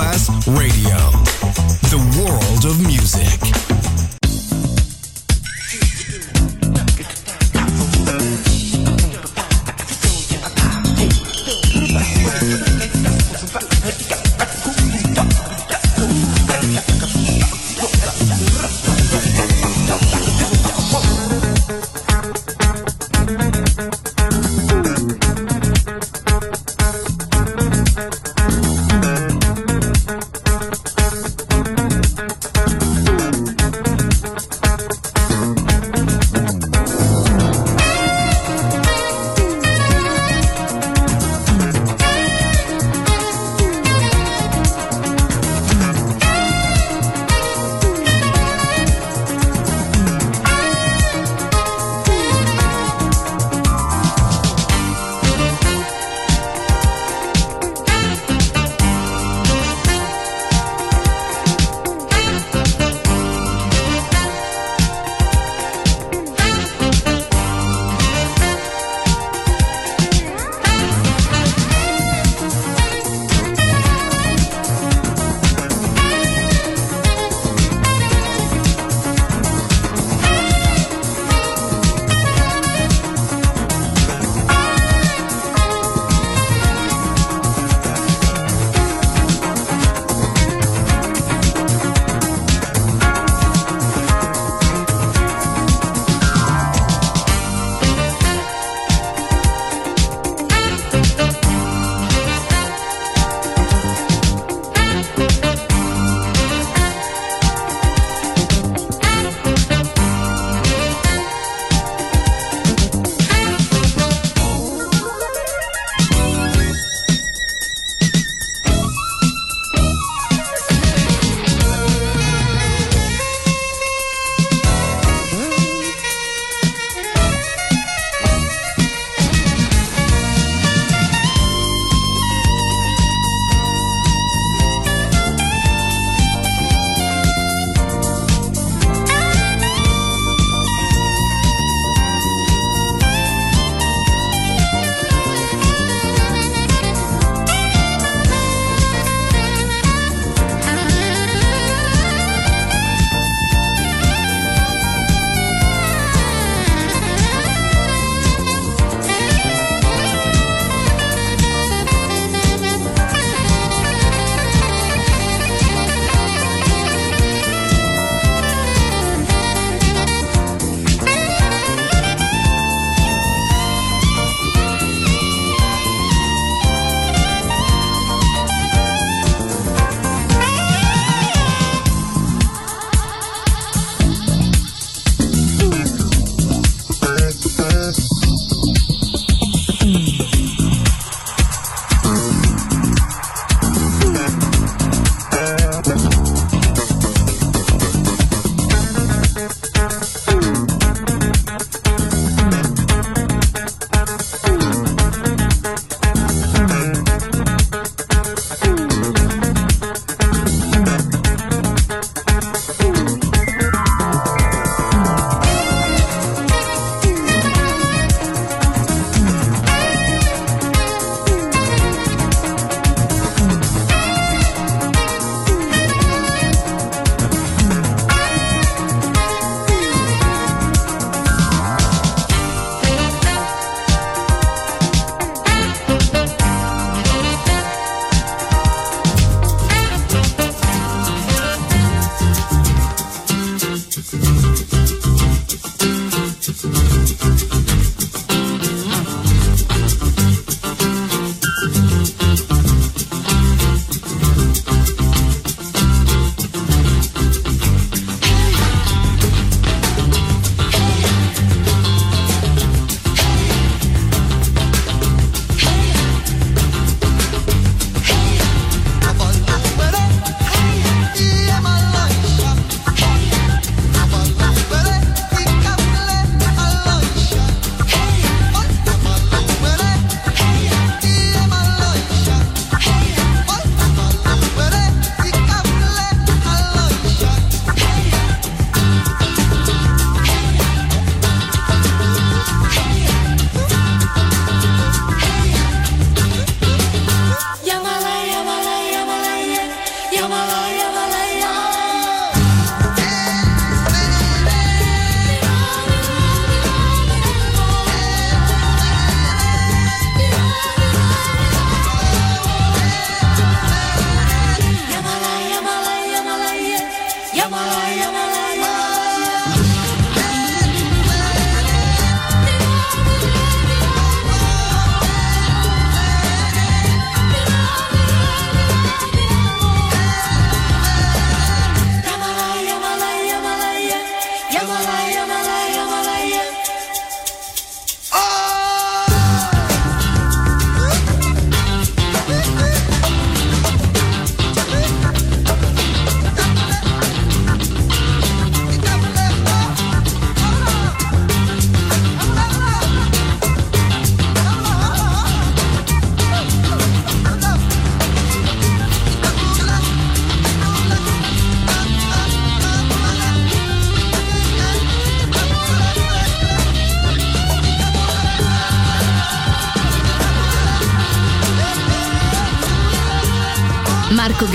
Masterclass Radio,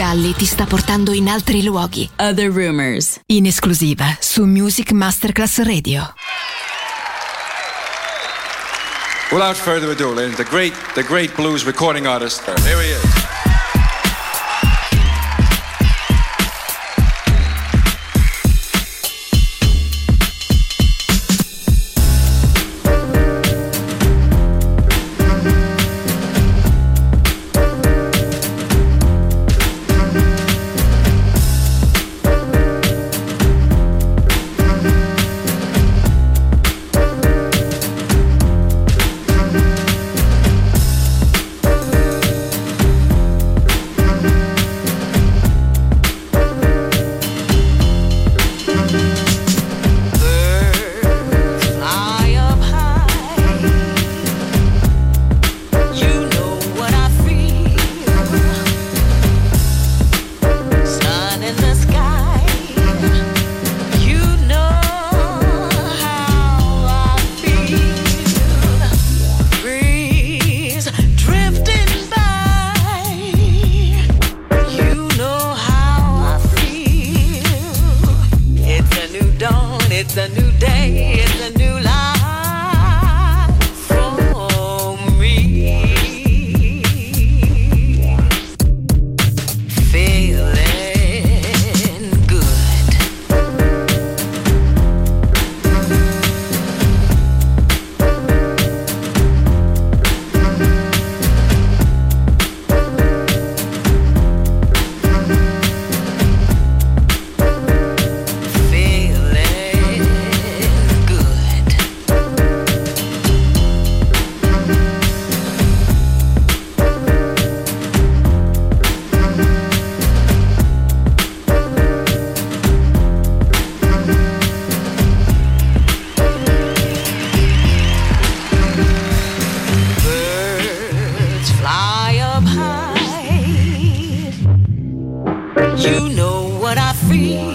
Galli ti sta portando in altri luoghi. Other Rumors. In esclusiva su Music Masterclass Radio. Without further ado, ladies, the great, the great blues recording artist. Here he is. you know what I feel.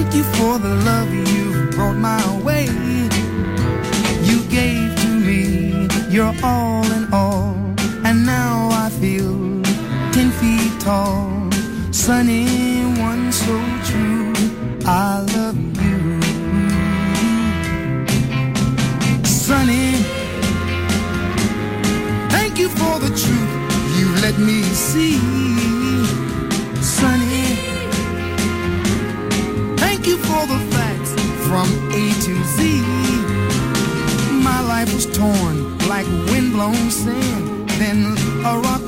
thank you for the love you've brought my way. You gave to me your all in all, and now I feel ten feet tall. Sunny, one so true. I love you. Sunny, thank you for the truth you let me see. You for the facts from A to Z. My life was torn like windblown sand. Then a rock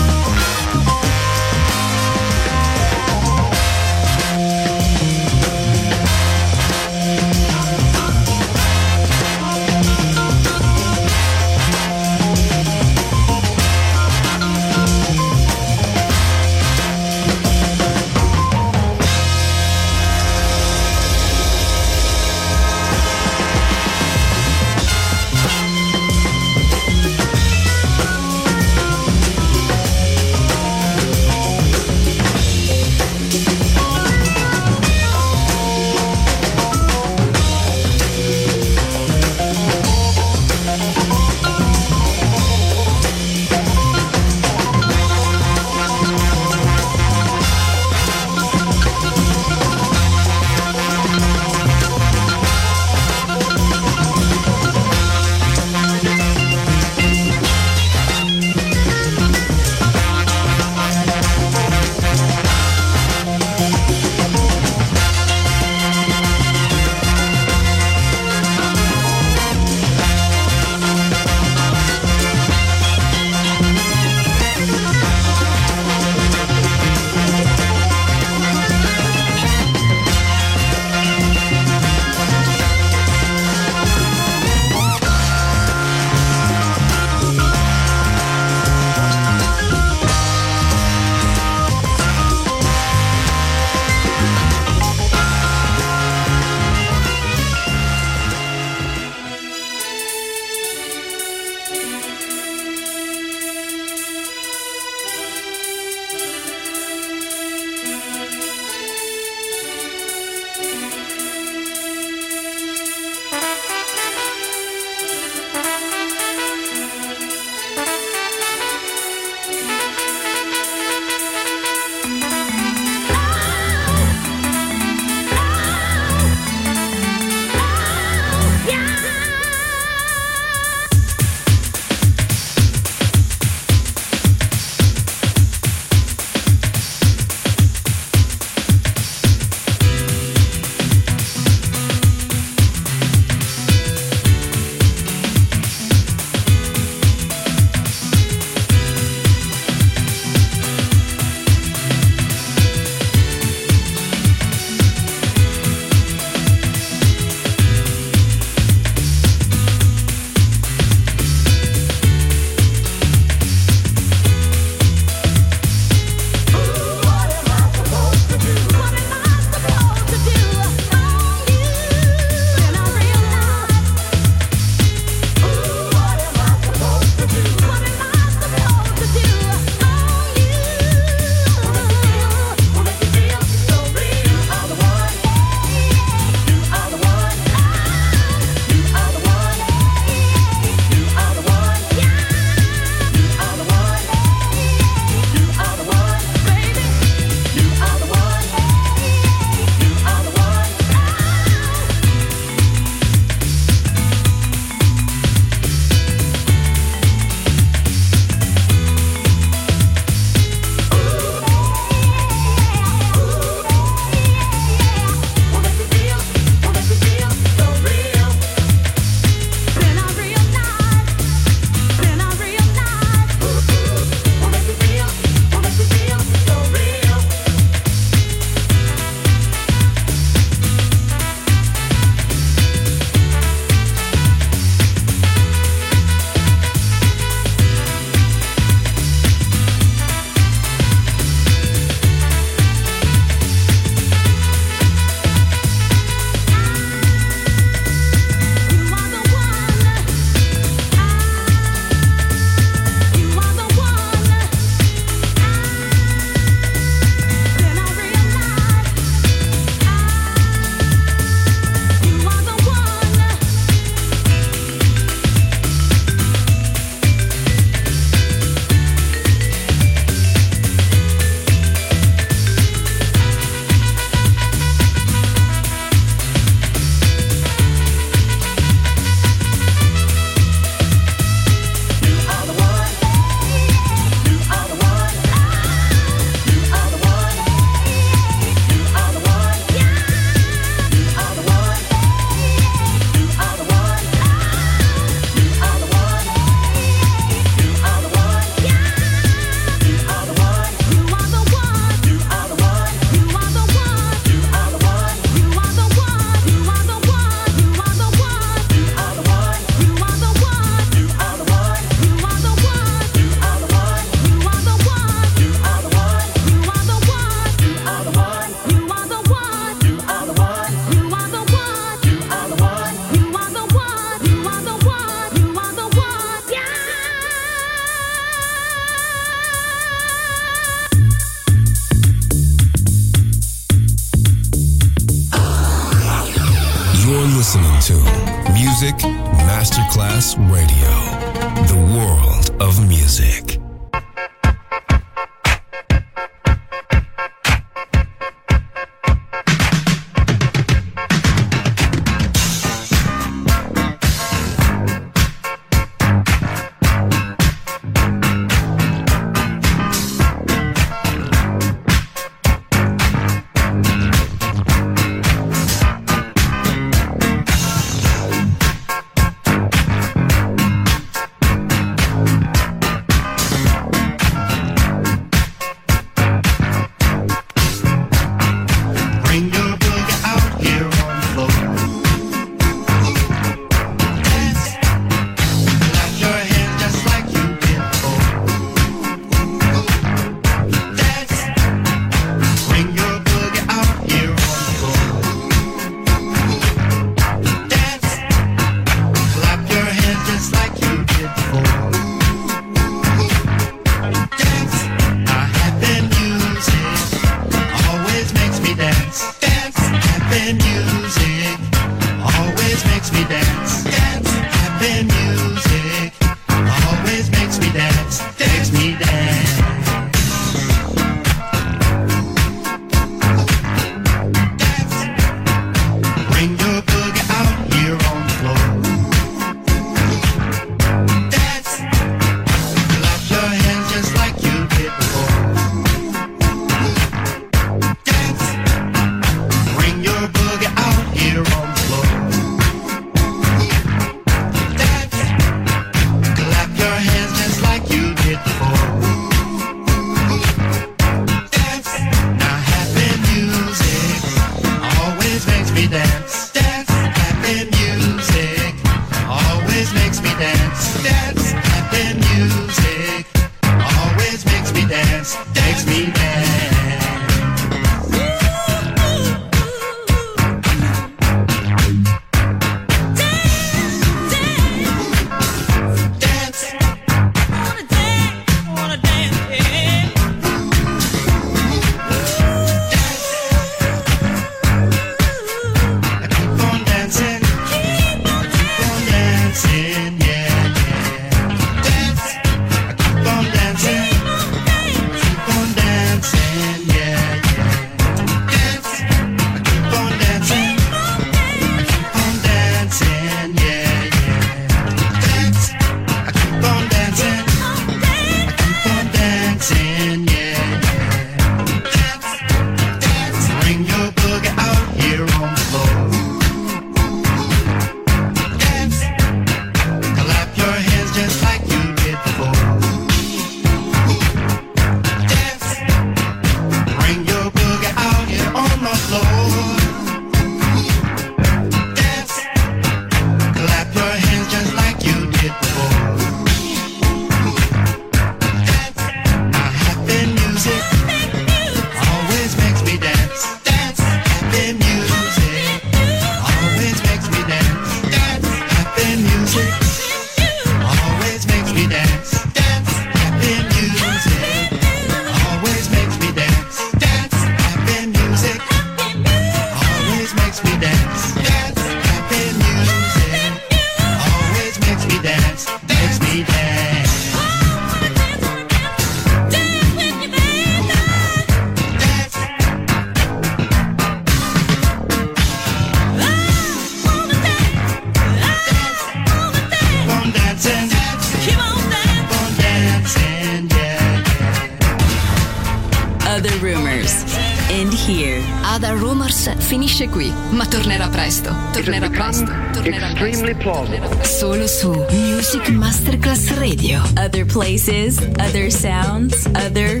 Places, other sounds, other.